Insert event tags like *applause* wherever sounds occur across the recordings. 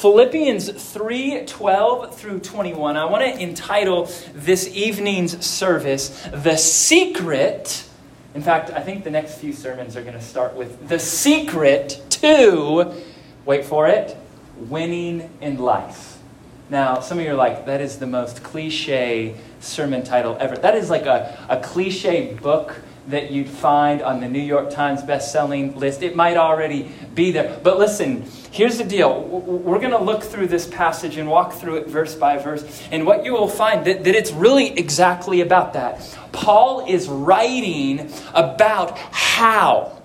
Philippians 3 12 through 21. I want to entitle this evening's service, The Secret. In fact, I think the next few sermons are going to start with The Secret to, wait for it, winning in life. Now, some of you are like, that is the most cliche sermon title ever. That is like a, a cliche book that you'd find on the New York Times best-selling list. It might already be there. But listen, here's the deal. We're going to look through this passage and walk through it verse by verse. And what you will find that, that it's really exactly about that. Paul is writing about how,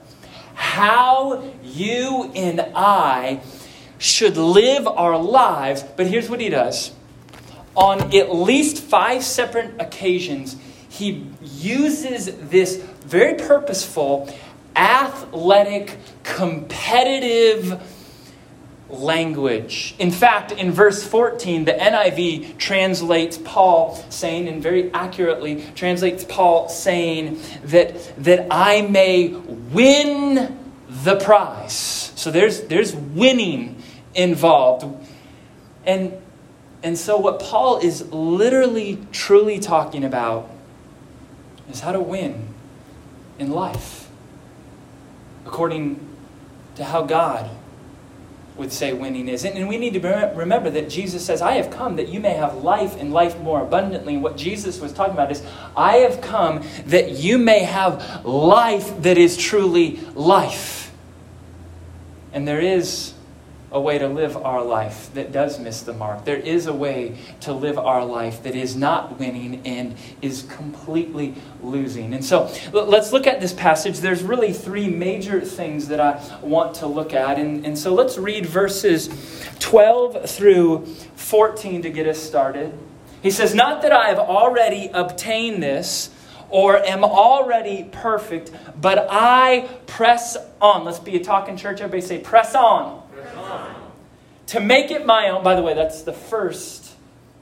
how you and I should live our lives. But here's what he does. On at least five separate occasions, he uses this very purposeful, athletic, competitive language. In fact, in verse 14, the NIV translates Paul saying, and very accurately translates Paul saying that, that I may win the prize. So there's, there's winning involved. And, and so, what Paul is literally, truly talking about is how to win in life according to how God would say winning is. And we need to remember that Jesus says, I have come that you may have life and life more abundantly. And what Jesus was talking about is, I have come that you may have life that is truly life. And there is a way to live our life that does miss the mark. There is a way to live our life that is not winning and is completely losing. And so let's look at this passage. There's really three major things that I want to look at. And, and so let's read verses 12 through 14 to get us started. He says, Not that I have already obtained this or am already perfect, but I press on. Let's be a talking church. Everybody say, press on to make it my own, by the way, that's the first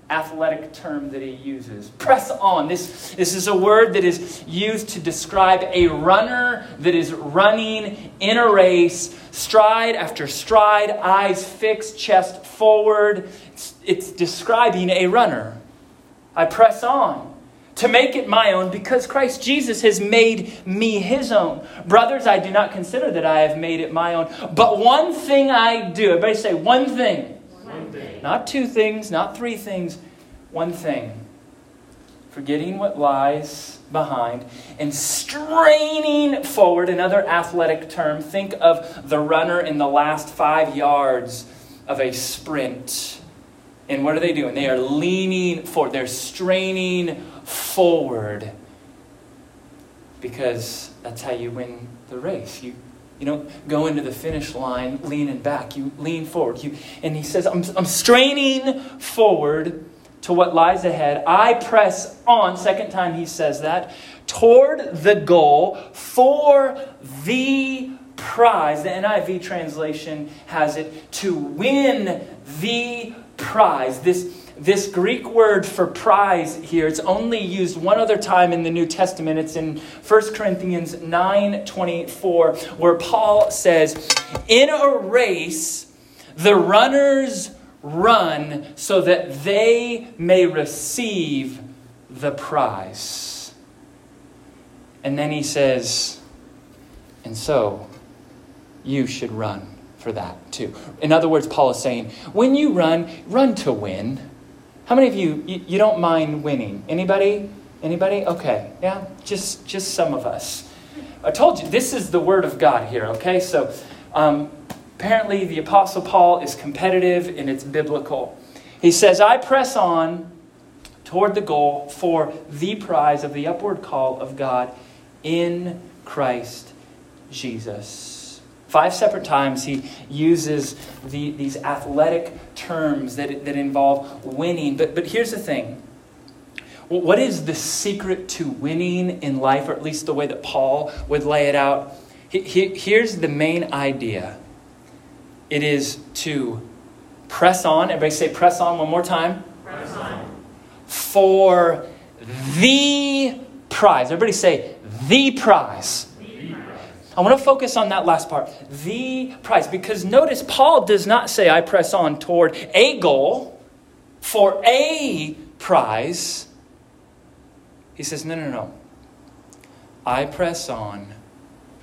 athletic term that he uses. Press on. This, this is a word that is used to describe a runner that is running in a race, stride after stride, eyes fixed, chest forward. It's, it's describing a runner. I press on to make it my own because Christ Jesus has made me his own. Brothers, I do not consider that I have made it my own. But one thing I do. Everybody say, one thing. One thing. Not two things, not three things. One thing. Forgetting what lies behind and straining forward. Another athletic term. Think of the runner in the last five yards of a sprint. And what are they doing? They are leaning forward. They're straining forward because that's how you win the race. You, you don't go into the finish line leaning back. You lean forward. You, and he says, I'm, I'm straining forward to what lies ahead. I press on, second time he says that, toward the goal for the prize. The NIV translation has it to win the prize. This this Greek word for prize here, it's only used one other time in the New Testament. It's in 1 Corinthians 9 24, where Paul says, In a race, the runners run so that they may receive the prize. And then he says, And so you should run for that too. In other words, Paul is saying, when you run, run to win. How many of you, you, you don't mind winning? Anybody? Anybody? Okay. Yeah, just just some of us. I told you this is the word of God here. Okay, so um, apparently the apostle Paul is competitive and it's biblical. He says, "I press on toward the goal for the prize of the upward call of God in Christ Jesus." Five separate times he uses the, these athletic terms that, that involve winning. But, but here's the thing what is the secret to winning in life, or at least the way that Paul would lay it out? Here's the main idea it is to press on. Everybody say press on one more time. Press on. For the prize. Everybody say the prize. I want to focus on that last part the prize. Because notice, Paul does not say, I press on toward a goal for a prize. He says, no, no, no. I press on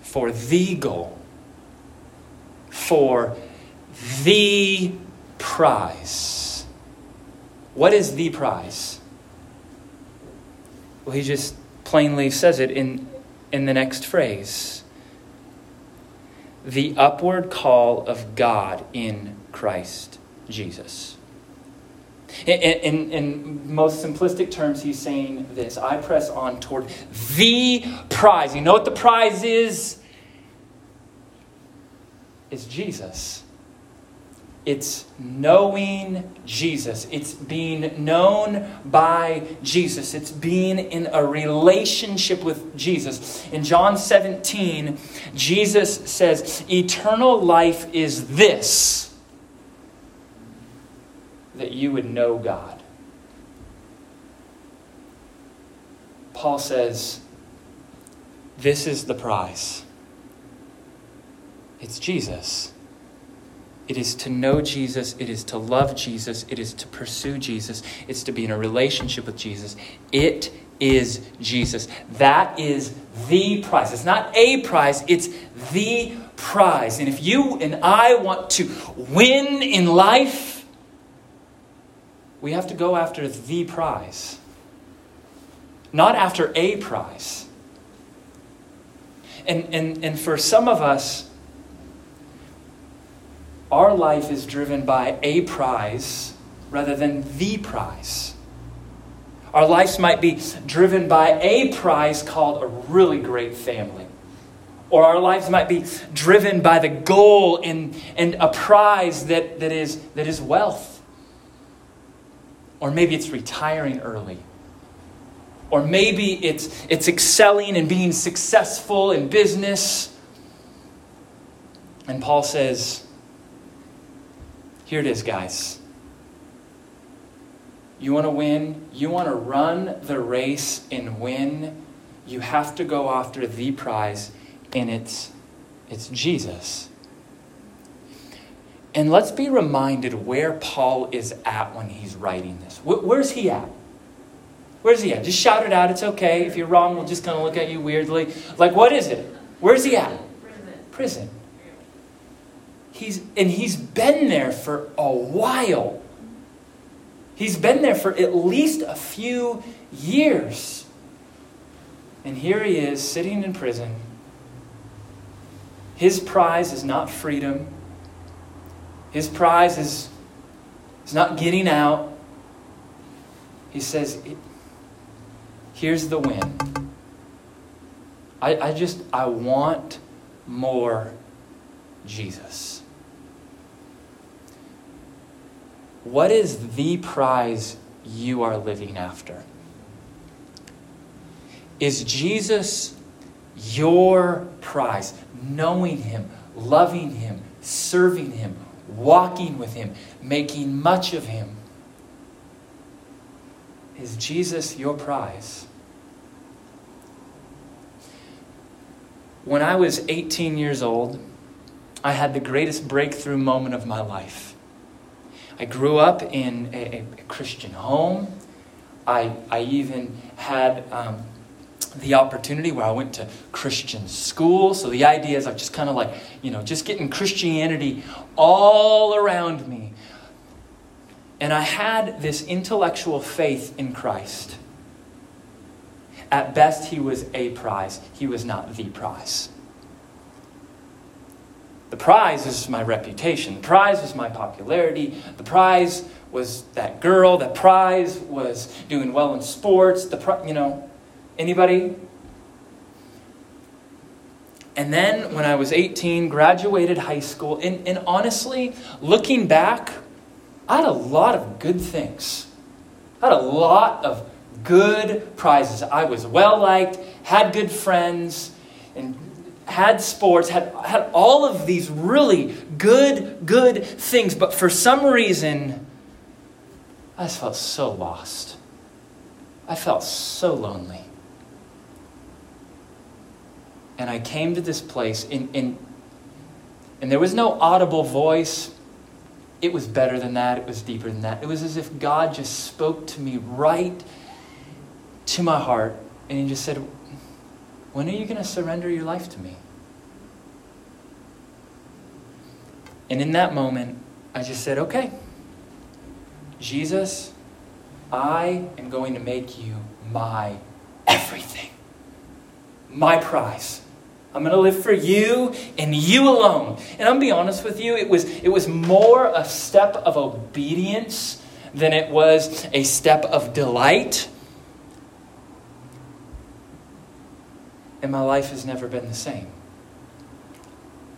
for the goal, for the prize. What is the prize? Well, he just plainly says it in, in the next phrase the upward call of God in Christ Jesus. In, in, in, most simplistic terms, he's saying this I press on toward the prize. You know what the prize is? It's Jesus. It's knowing Jesus. It's being known by Jesus. It's being in a relationship with Jesus. In John 17, Jesus says, Eternal life is this that you would know God. Paul says, This is the prize. It's Jesus. It is to know Jesus. It is to love Jesus. It is to pursue Jesus. It's to be in a relationship with Jesus. It is Jesus. That is the prize. It's not a prize, it's the prize. And if you and I want to win in life, we have to go after the prize, not after a prize. And, and, and for some of us, our life is driven by a prize rather than the prize. Our lives might be driven by a prize called a really great family. Or our lives might be driven by the goal and, and a prize that, that, is, that is wealth. Or maybe it's retiring early. Or maybe it's, it's excelling and being successful in business. And Paul says, here it is, guys. You want to win? You want to run the race and win? You have to go after the prize, and it's, it's Jesus. And let's be reminded where Paul is at when he's writing this. Where's he at? Where's he at? Just shout it out. It's okay. If you're wrong, we'll just kind of look at you weirdly. Like, what is it? Where's he at? Prison. Prison. He's, and he's been there for a while. He's been there for at least a few years. And here he is sitting in prison. His prize is not freedom. His prize is, is not getting out. He says, Here's the win. I, I just, I want more Jesus. What is the prize you are living after? Is Jesus your prize? Knowing Him, loving Him, serving Him, walking with Him, making much of Him? Is Jesus your prize? When I was 18 years old, I had the greatest breakthrough moment of my life. I grew up in a, a Christian home. I, I even had um, the opportunity where I went to Christian school. So the idea is I'm just kind of like, you know, just getting Christianity all around me. And I had this intellectual faith in Christ. At best, he was a prize, he was not the prize. The prize is my reputation. The prize was my popularity. The prize was that girl. The prize was doing well in sports. The pri- you know, anybody? And then when I was 18, graduated high school. And, and honestly, looking back, I had a lot of good things. I had a lot of good prizes. I was well liked, had good friends, had sports, had, had all of these really good, good things, but for some reason, I just felt so lost. I felt so lonely. and I came to this place, in, in, and there was no audible voice. It was better than that. It was deeper than that. It was as if God just spoke to me right to my heart, and He just said, When are you going to surrender your life to me? And in that moment, I just said, Okay, Jesus, I am going to make you my everything, my prize. I'm going to live for you and you alone. And I'm going to be honest with you, it was, it was more a step of obedience than it was a step of delight. And my life has never been the same.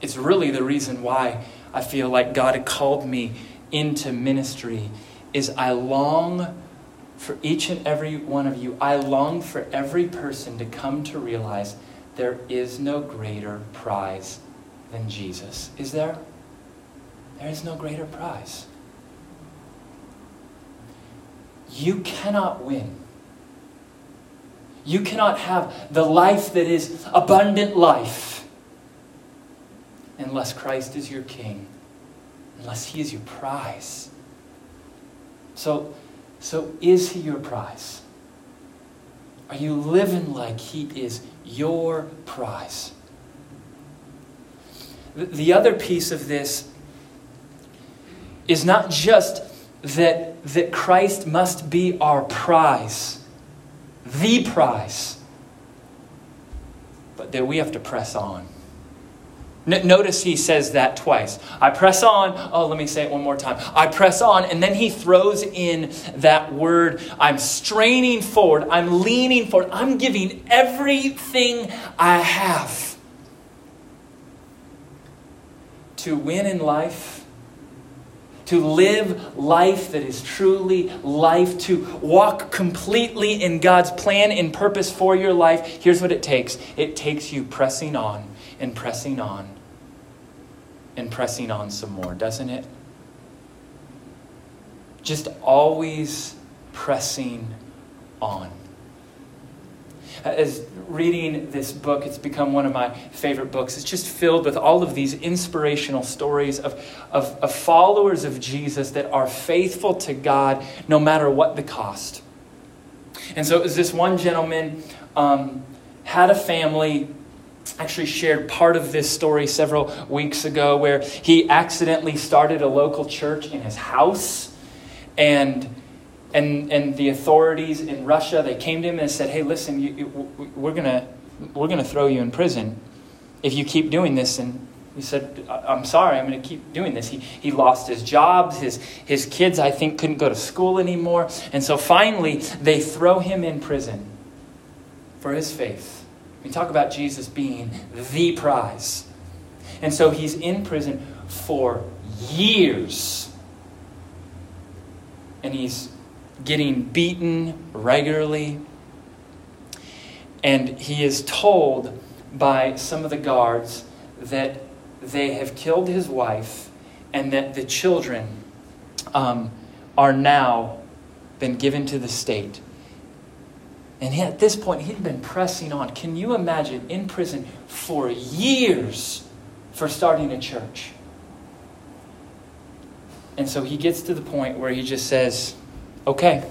It's really the reason why I feel like God called me into ministry is I long for each and every one of you. I long for every person to come to realize there is no greater prize than Jesus. Is there? There is no greater prize. You cannot win. You cannot have the life that is abundant life unless Christ is your king, unless he is your prize. So, so is he your prize? Are you living like he is your prize. The other piece of this is not just that, that Christ must be our prize, the prize, but that we have to press on. Notice he says that twice. I press on. Oh, let me say it one more time. I press on. And then he throws in that word I'm straining forward. I'm leaning forward. I'm giving everything I have to win in life, to live life that is truly life, to walk completely in God's plan and purpose for your life. Here's what it takes it takes you pressing on and pressing on and pressing on some more, doesn't it? Just always pressing on. As reading this book, it's become one of my favorite books. It's just filled with all of these inspirational stories of, of, of followers of Jesus that are faithful to God no matter what the cost. And so this one gentleman um, had a family actually shared part of this story several weeks ago where he accidentally started a local church in his house and and and the authorities in Russia they came to him and said hey listen you, you, we're going we're to throw you in prison if you keep doing this and he said, I'm sorry, I'm going to keep doing this. He, he lost his jobs. His, his kids, I think, couldn't go to school anymore. And so finally, they throw him in prison for his faith. We talk about Jesus being the prize. And so he's in prison for years. And he's getting beaten regularly. And he is told by some of the guards that they have killed his wife and that the children um, are now been given to the state and at this point, he'd been pressing on. Can you imagine in prison for years for starting a church? And so he gets to the point where he just says, Okay,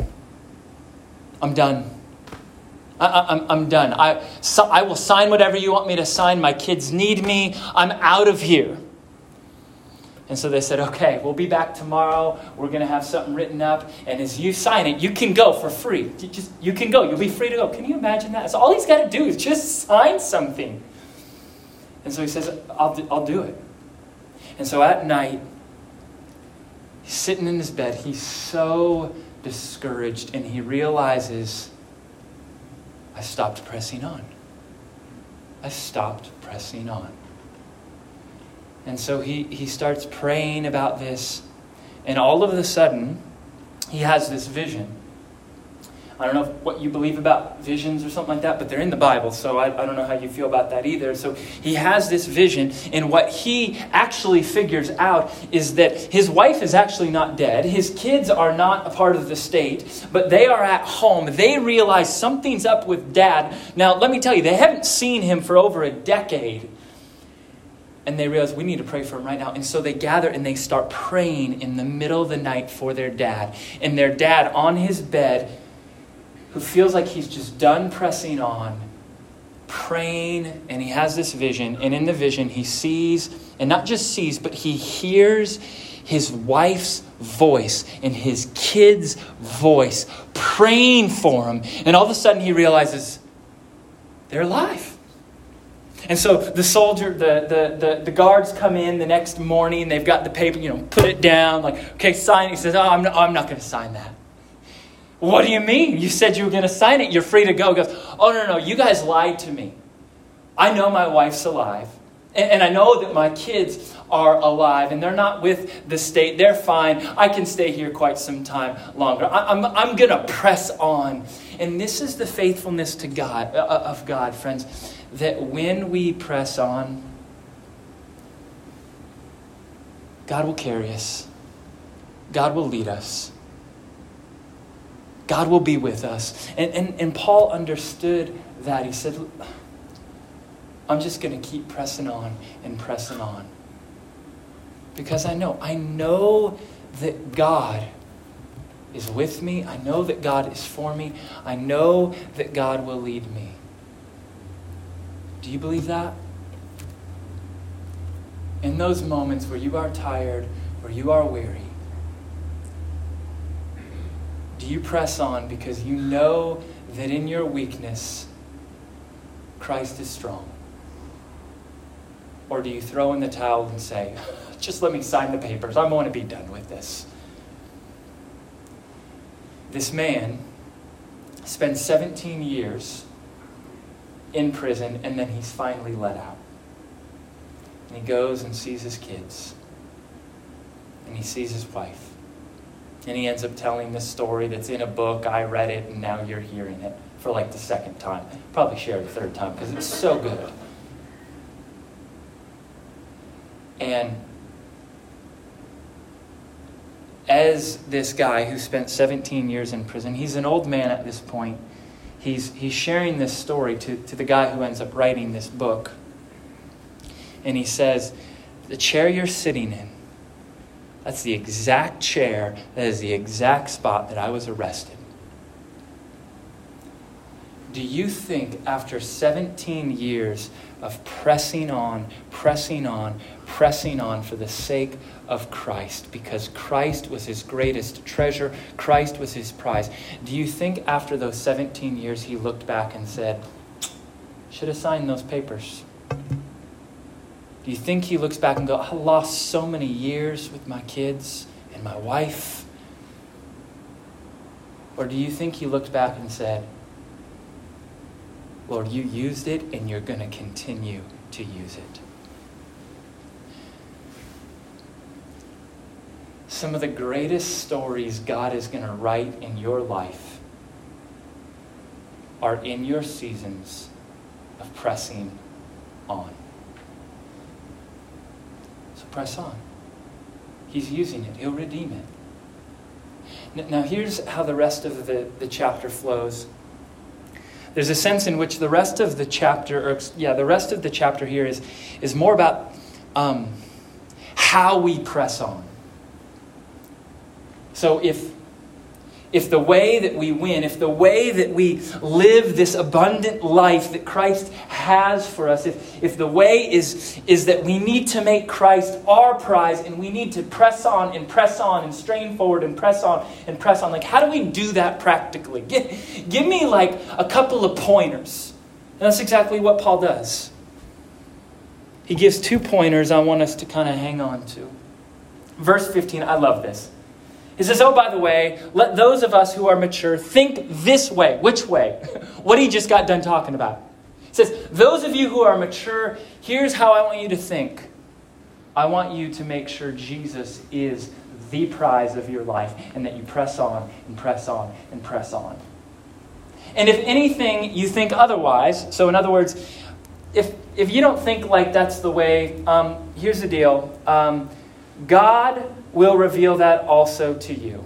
I'm done. I, am I'm done. I, so, I will sign whatever you want me to sign. My kids need me. I'm out of here. And so they said, okay, we'll be back tomorrow. We're going to have something written up. And as you sign it, you can go for free. You, just, you can go. You'll be free to go. Can you imagine that? So all he's got to do is just sign something. And so he says, I'll do, I'll do it. And so at night, he's sitting in his bed. He's so discouraged. And he realizes, I stopped pressing on. I stopped pressing on. And so he, he starts praying about this. And all of a sudden, he has this vision. I don't know what you believe about visions or something like that, but they're in the Bible, so I, I, don't know how you feel about that either. So he has this vision, and what he actually figures out is that his wife is actually not dead. His kids are not a part of the state, but they are at home. They realize something's up with dad. Now, let me tell you, they haven't seen him for over a decade and they realize we need to pray for him right now. And so they gather and they start praying in the middle of the night for their dad. And their dad on his bed, who feels like he's just done pressing on, praying, and he has this vision. And in the vision, he sees, and not just sees, but he hears his wife's voice and his kid's voice praying for him. And all of a sudden, he realizes they're alive. And so the soldier, the, the, the, the, guards come in the next morning. They've got the paper, you know, put it down, like, okay, sign. He says, oh, I'm not, I'm not going to sign that. What do you mean? You said you were going to sign it. You're free to go. He goes, oh, no, no, you guys lied to me. I know my wife's alive. And, I know that my kids are alive and they're not with the state. They're fine. I can stay here quite some time longer. I, I'm, I'm going to press on. And this is the faithfulness to God, uh, of God, friends that when we press on, God will carry us, God will lead us. God will be with us. And, and, and Paul understood that. He said, I'm just going to keep pressing on and pressing on. Because I know, I know that God is with me. I know that God is for me. I know that God will lead me. Do you believe that? In those moments where you are tired, where you are weary, do you press on because you know that in your weakness, Christ is strong? Or do you throw in the towel and say, *laughs* just let me sign the papers, I want to be done with this? This man spent 17 years in prison, and then he's finally let out. And he goes and sees his kids, and he sees his wife. And he ends up telling this story that's in a book. I read it, and now you're hearing it for like the second time. Probably share the third time because it's so good. And as this guy who spent 17 years in prison, he's an old man at this point he's, he's sharing this story to, to the guy who ends up writing this book. And he says, The chair you're sitting in, that's the exact chair, that is the exact spot that I was arrested. Do you think after 17 years of pressing on, pressing on, pressing on for the sake of Christ because Christ was his greatest treasure, Christ was his prize. Do you think after those 17 years he looked back and said, Should have signed those papers? Do you think he looks back and go, I lost so many years with my kids and my wife? Or do you think he looked back and said, Lord, you used it and you're going to continue to use it? some of the greatest stories God is going to write in your life are in your seasons of pressing on. Press on. He's using it, He'll redeem it. Now, here's how the rest of the, the chapter flows. There's a sense in which the rest of the chapter, or yeah, the rest of the chapter here is, is more about um, how we press on. So if if the way that we win, if the way that we live this abundant life that Christ has for us, if, if the way is, is that we need to make Christ our prize and we need to press on and press on and strain forward and press on and press on, like how do we do that practically? Give, give me like a couple of pointers. And that's exactly what Paul does. He gives two pointers I want us to kind of hang on to. Verse 15, I love this. He says, Oh, by the way, let those of us who are mature think this way. Which way? *laughs* what he just got done talking about. He says, Those of you who are mature, here's how I want you to think. I want you to make sure Jesus is the prize of your life and that you press on and press on and press on. And if anything, you think otherwise. So, in other words, if, if you don't think like that's the way, um, here's the deal um, God will reveal that also to you.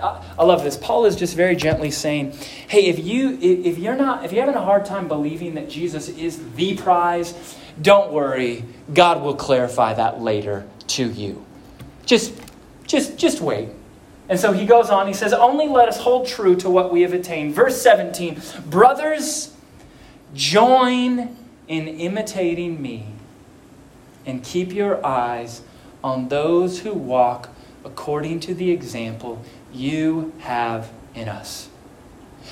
I love this. Paul is just very gently saying, "Hey, if you if you're not if you're having a hard time believing that Jesus is the prize, don't worry. God will clarify that later to you. Just just just wait." And so he goes on, he says, Only let us hold true to what we have attained. Verse 17 Brothers, join in imitating me and keep your eyes on those who walk according to the example you have in us.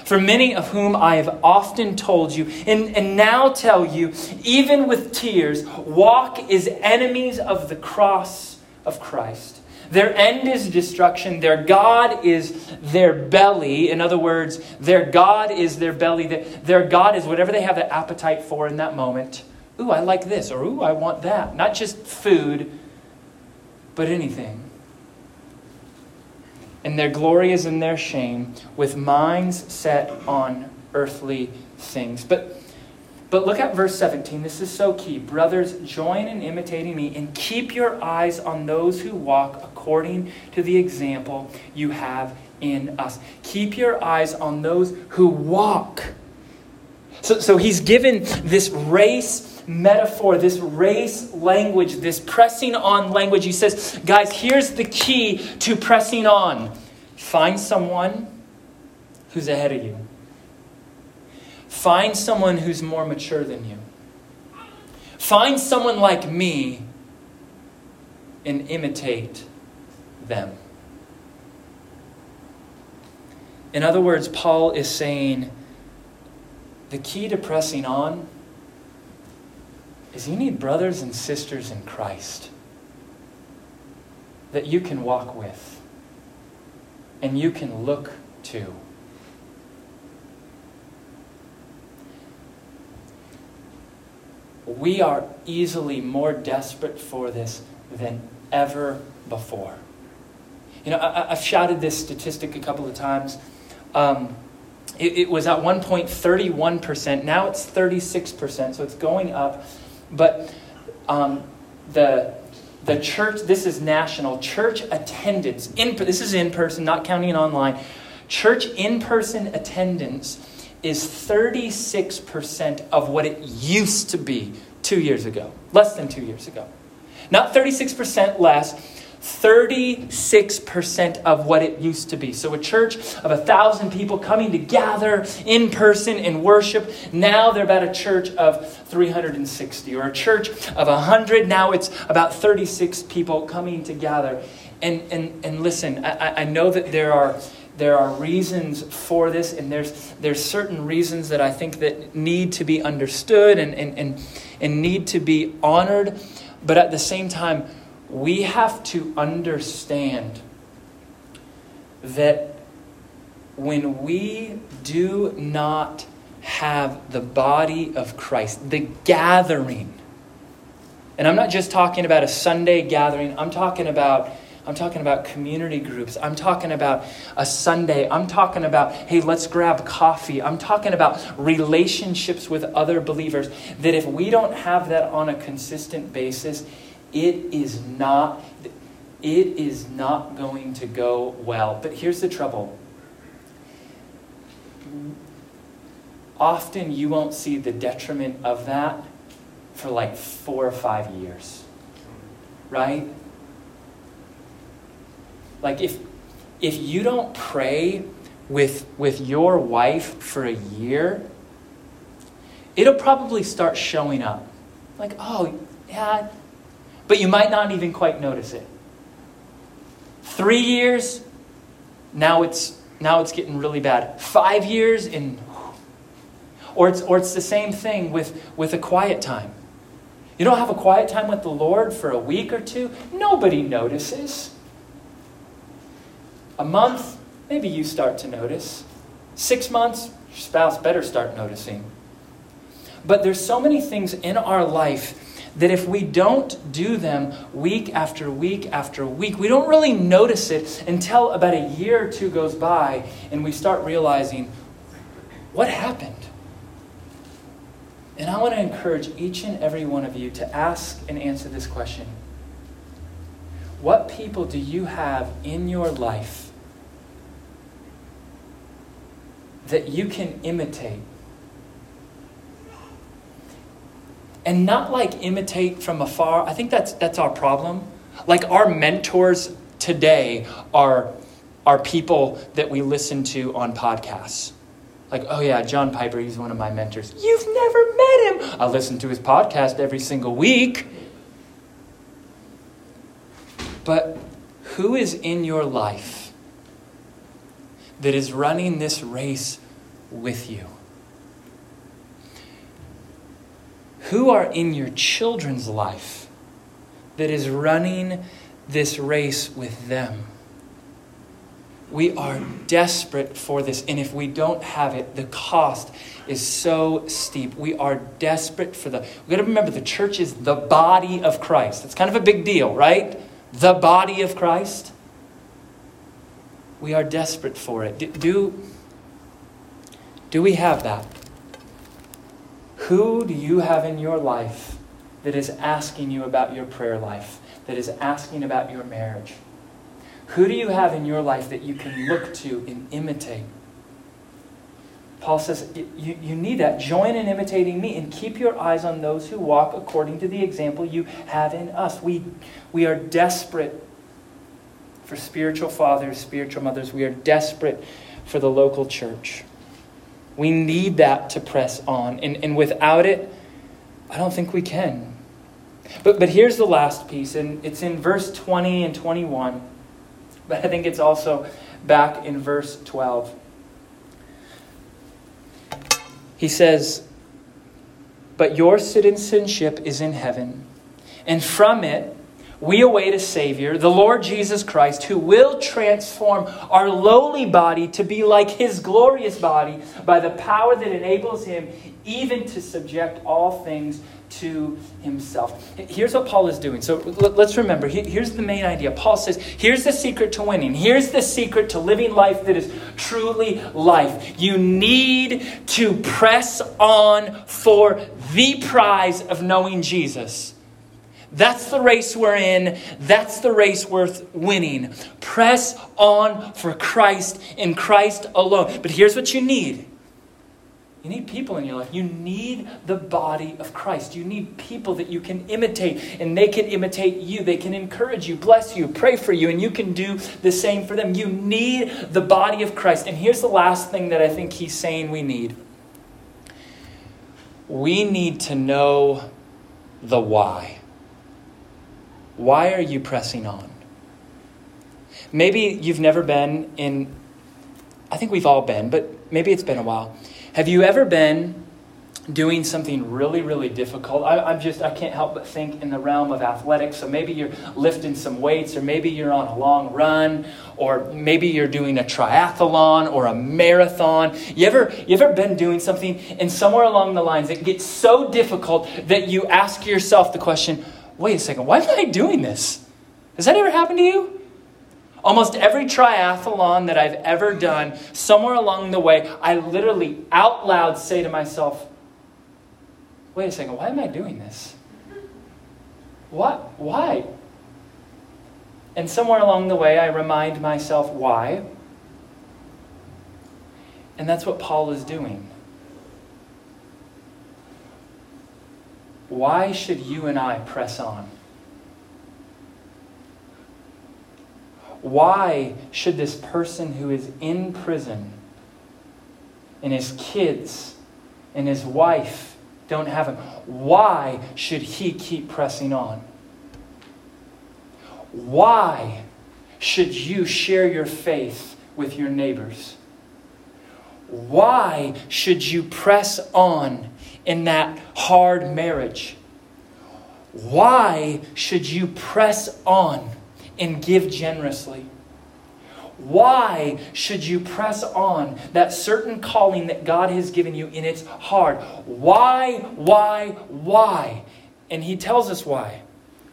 For many of whom I have often told you, and, and now tell you, even with tears, walk as enemies of the cross of Christ. Their end is destruction. Their God is their belly. In other words, their God is their belly. Their God is whatever they have the appetite for in that moment. Ooh, I like this, or ooh, I want that. Not just food, but anything. And their glory is in their shame, with minds set on earthly things. But but look at verse 17. This is so key. Brothers, join in imitating me and keep your eyes on those who walk according to the example you have in us. Keep your eyes on those who walk. So, so he's given this race metaphor, this race language, this pressing on language. He says, guys, here's the key to pressing on find someone who's ahead of you. Find someone who's more mature than you. Find someone like me and imitate them. In other words, Paul is saying the key to pressing on is you need brothers and sisters in Christ that you can walk with and you can look to. we are easily more desperate for this than ever before. You know, I, have shouted this statistic a couple of times. Um, it, it, was at one point 31%. Now it's 36%, so it's going up. But um, the, the church, this is national, church attendance, in, this is in person, not counting online. Church in person attendance is 36% of what it used to be two years ago, less than two years ago. Not 36% less, 36% of what it used to be. So, a church of a thousand people coming to gather in person in worship. Now they're about a church of 360, or a church of 100. Now it's about 36 people coming to gather. And, and, and listen, I, I know that there are there are reasons for this, and there's, there's certain reasons that I think that need to be understood and, and, and, and need to be honored. But at the same time, we have to understand that when we do not have the body of Christ, the gathering, and I'm not just talking about a Sunday gathering, I'm talking about I'm talking about community groups. I'm talking about a Sunday. I'm talking about, hey, let's grab coffee. I'm talking about relationships with other believers. That if we don't have that on a consistent basis, it is not it is not going to go well. But here's the trouble. Often you won't see the detriment of that for like 4 or 5 years. Right? Like if if you don't pray with with your wife for a year, it'll probably start showing up. Like, oh, yeah, but you might not even quite notice it. 3 years, now it's now it's getting really bad. 5 years in or it's or it's the same thing with with a quiet time. You don't have a quiet time with the Lord for a week or two, nobody notices. A month, maybe you start to notice. Six months, your spouse better start noticing. But there's so many things in our life that if we don't do them week after week after week, we don't really notice it until about a year or two goes by and we start realizing, what happened? And I want to encourage each and every one of you to ask and answer this question What people do you have in your life that you can imitate? And not like imitate from afar. I think that's, that's our problem. Like our mentors today are, are people that we listen to on podcasts. Like, oh yeah, John Piper, he's one of my mentors. You've never met him. I listen to his podcast every single week. But who is in your life that is running this race with you? Who are in your children's life that is running this race with them? We are desperate for this. And if we don't have it, the cost is so steep. We are desperate for the. we got to remember the church is the body of Christ. It's kind of a big deal, right? The body of Christ. We are desperate for it. Do, do we have that? Who do you have in your life that is asking you about your prayer life, that is asking about your marriage? Who do you have in your life that you can look to and imitate? Paul says, you, you need that. Join in imitating me and keep your eyes on those who walk according to the example you have in us. We, we are desperate for spiritual fathers, spiritual mothers. We are desperate for the local church. We need that to press on. And, and without it, I don't think we can. But, but here's the last piece, and it's in verse 20 and 21. But I think it's also back in verse 12. He says, But your citizenship is in heaven, and from it we await a Savior, the Lord Jesus Christ, who will transform our lowly body to be like His glorious body by the power that enables Him even to subject all things to himself. Here's what Paul is doing. So let's remember, here's the main idea. Paul says, here's the secret to winning. Here's the secret to living life that is truly life. You need to press on for the prize of knowing Jesus. That's the race we're in. That's the race worth winning. Press on for Christ and Christ alone. But here's what you need you need people in your life. You need the body of Christ. You need people that you can imitate, and they can imitate you. They can encourage you, bless you, pray for you, and you can do the same for them. You need the body of Christ. And here's the last thing that I think he's saying we need we need to know the why. Why are you pressing on? Maybe you've never been in, I think we've all been, but maybe it's been a while have you ever been doing something really, really difficult? I, am just, I can't help but think in the realm of athletics. So maybe you're lifting some weights, or maybe you're on a long run, or maybe you're doing a triathlon or a marathon. You ever, you ever been doing something, and somewhere along the lines it gets so difficult that you ask yourself the question, wait a second, why am I doing this? Has that ever happened to you? Almost every triathlon that I've ever done, somewhere along the way, I literally out loud say to myself, wait a second, why am I doing this? What? Why? And somewhere along the way, I remind myself why. And that's what Paul is doing. Why should you and I press on? Why should this person who is in prison and his kids and his wife don't have him, why should he keep pressing on? Why should you share your faith with your neighbors? Why should you press on in that hard marriage? Why should you press on and give generously? Why should you press on that certain calling that God has given you and it's hard? Why, why, why? And he tells us why.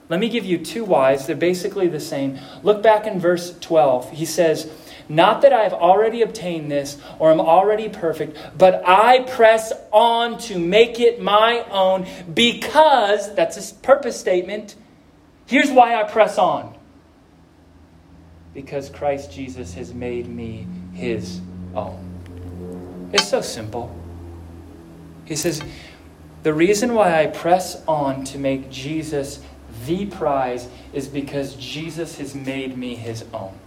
Let me give you two whys. They're basically the same. Look back in verse 12. He says, Not that I've already obtained this or am already perfect, but I press on to make it my own because, that's a purpose statement. Here's why I press on because Christ Jesus has made me his own. It's so simple. He says, The reason why I press on to make Jesus the prize is because Jesus has made me his own.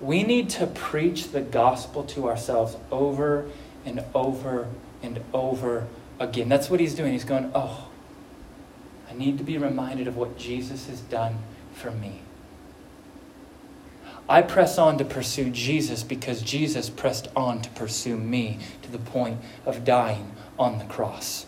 We need to preach the gospel to ourselves over and over and over again. That's what he's doing. He's going, Oh, I need to be reminded of what Jesus has done for me. I press on to pursue Jesus because Jesus pressed on to pursue me to the point of dying on the cross.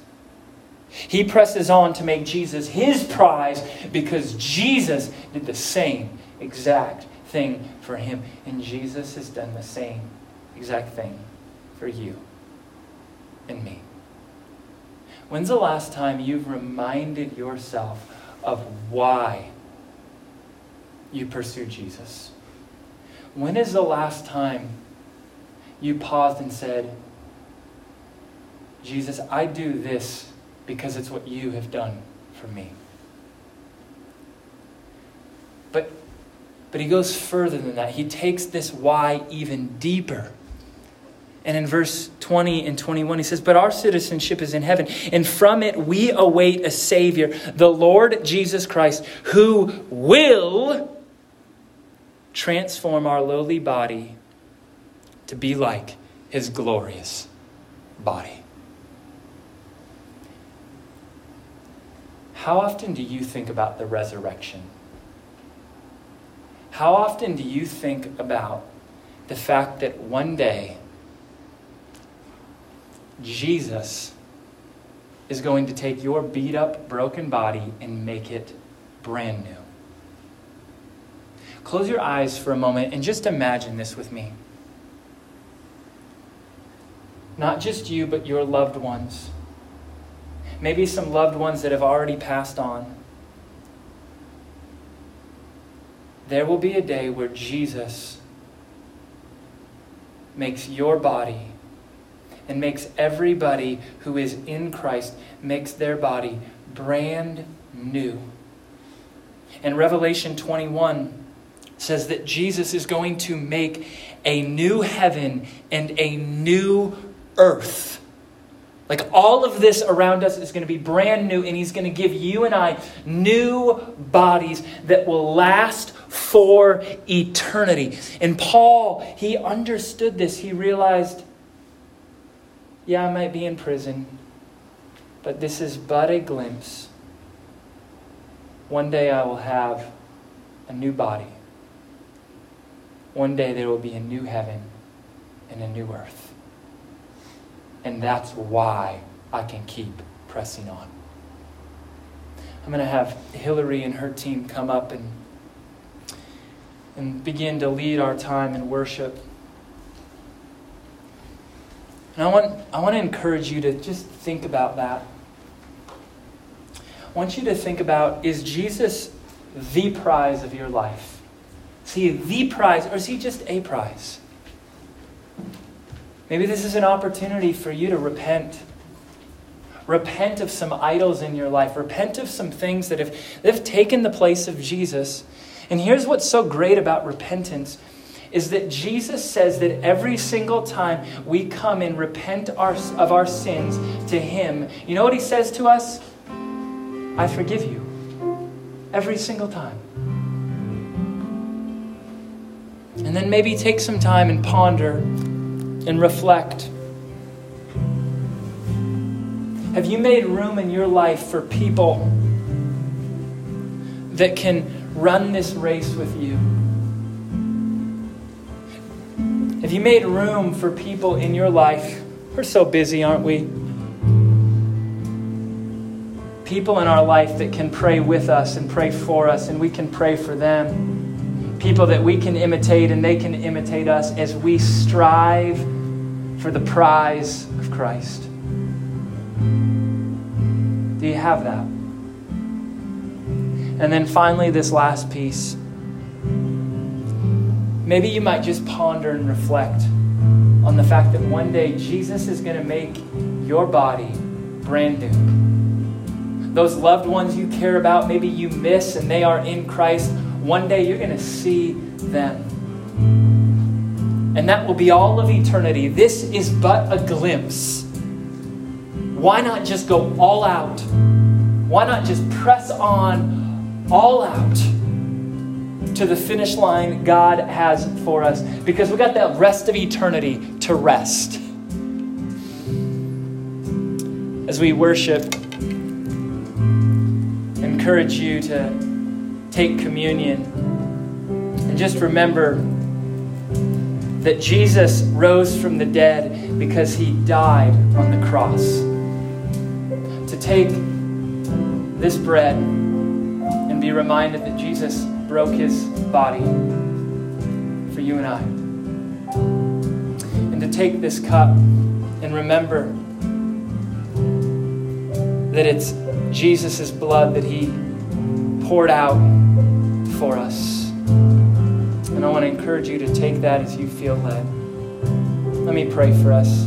He presses on to make Jesus his prize because Jesus did the same exact thing for him. And Jesus has done the same exact thing for you and me. When's the last time you've reminded yourself of why you pursue Jesus? When is the last time you paused and said, Jesus, I do this because it's what you have done for me? But, but he goes further than that. He takes this why even deeper. And in verse 20 and 21, he says, But our citizenship is in heaven, and from it we await a Savior, the Lord Jesus Christ, who will transform our lowly body to be like his glorious body. How often do you think about the resurrection? How often do you think about the fact that one day, Jesus is going to take your beat up, broken body and make it brand new. Close your eyes for a moment and just imagine this with me. Not just you, but your loved ones. Maybe some loved ones that have already passed on. There will be a day where Jesus makes your body and makes everybody who is in Christ, makes their body brand new. And Revelation 21 says that Jesus is going to make a new heaven and a new earth. Like all of this around us is going to be brand new, and He's going to give you and I new bodies that will last for eternity. And Paul, he understood this. He realized yeah, I might be in prison, but this is but a glimpse. One day I will have a new body. One day there will be a new heaven and a new earth. And that's why I can keep pressing on. I'm going to have Hillary and her team come up and, and begin to lead our time in worship. And I want, I want to encourage you to just think about that. I want you to think about is Jesus the prize of your life? Is he the prize or is he just a prize? Maybe this is an opportunity for you to repent. Repent of some idols in your life. Repent of some things that have, that have taken the place of Jesus. And here's what's so great about repentance is that Jesus says that every single time we come and repent our, of our sins to Him, you know what He says to us? I forgive you. Every single time. And then maybe take some time and ponder and reflect. Have you made room in your life for people that can run this race with you? Have you made room for people in your life? We're so busy, aren't we? People in our life that can pray with us and pray for us, and we can pray for them. People that we can imitate and they can imitate us as we strive for the prize of Christ. Do you have that? And then finally, this last piece maybe you might just ponder and reflect on the fact that one day Jesus is going to make your body brand new. Those loved ones you care about, maybe you miss and they are in Christ, one day you're going to see them. And that will be all of eternity. This is but a glimpse. Why not just go all out? Why not just press on all out to the finish line God has for us? Because we got that rest of eternity to rest. As we worship, encourage you to take communion and just remember that Jesus rose from the dead because he died on the cross. To take this bread be reminded that Jesus broke his body for you and I. And to take this cup and remember that it's Jesus' blood that he poured out for us. And I want to encourage you to take that as you feel led. Let me pray for us.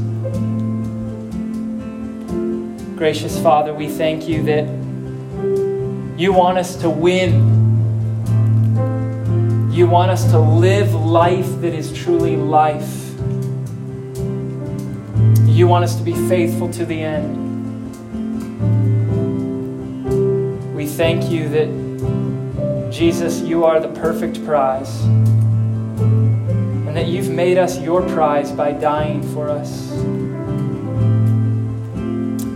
Gracious Father, we thank you that you want us to win. You want us to live life that is truly life. You want us to be faithful to the end. We thank you that, Jesus, you are the perfect prize and that you've made us your prize by dying for us.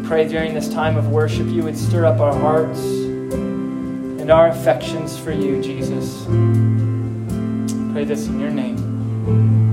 Pray during this time of worship you would stir up our hearts and our affections for you, Jesus. Pray this in your name.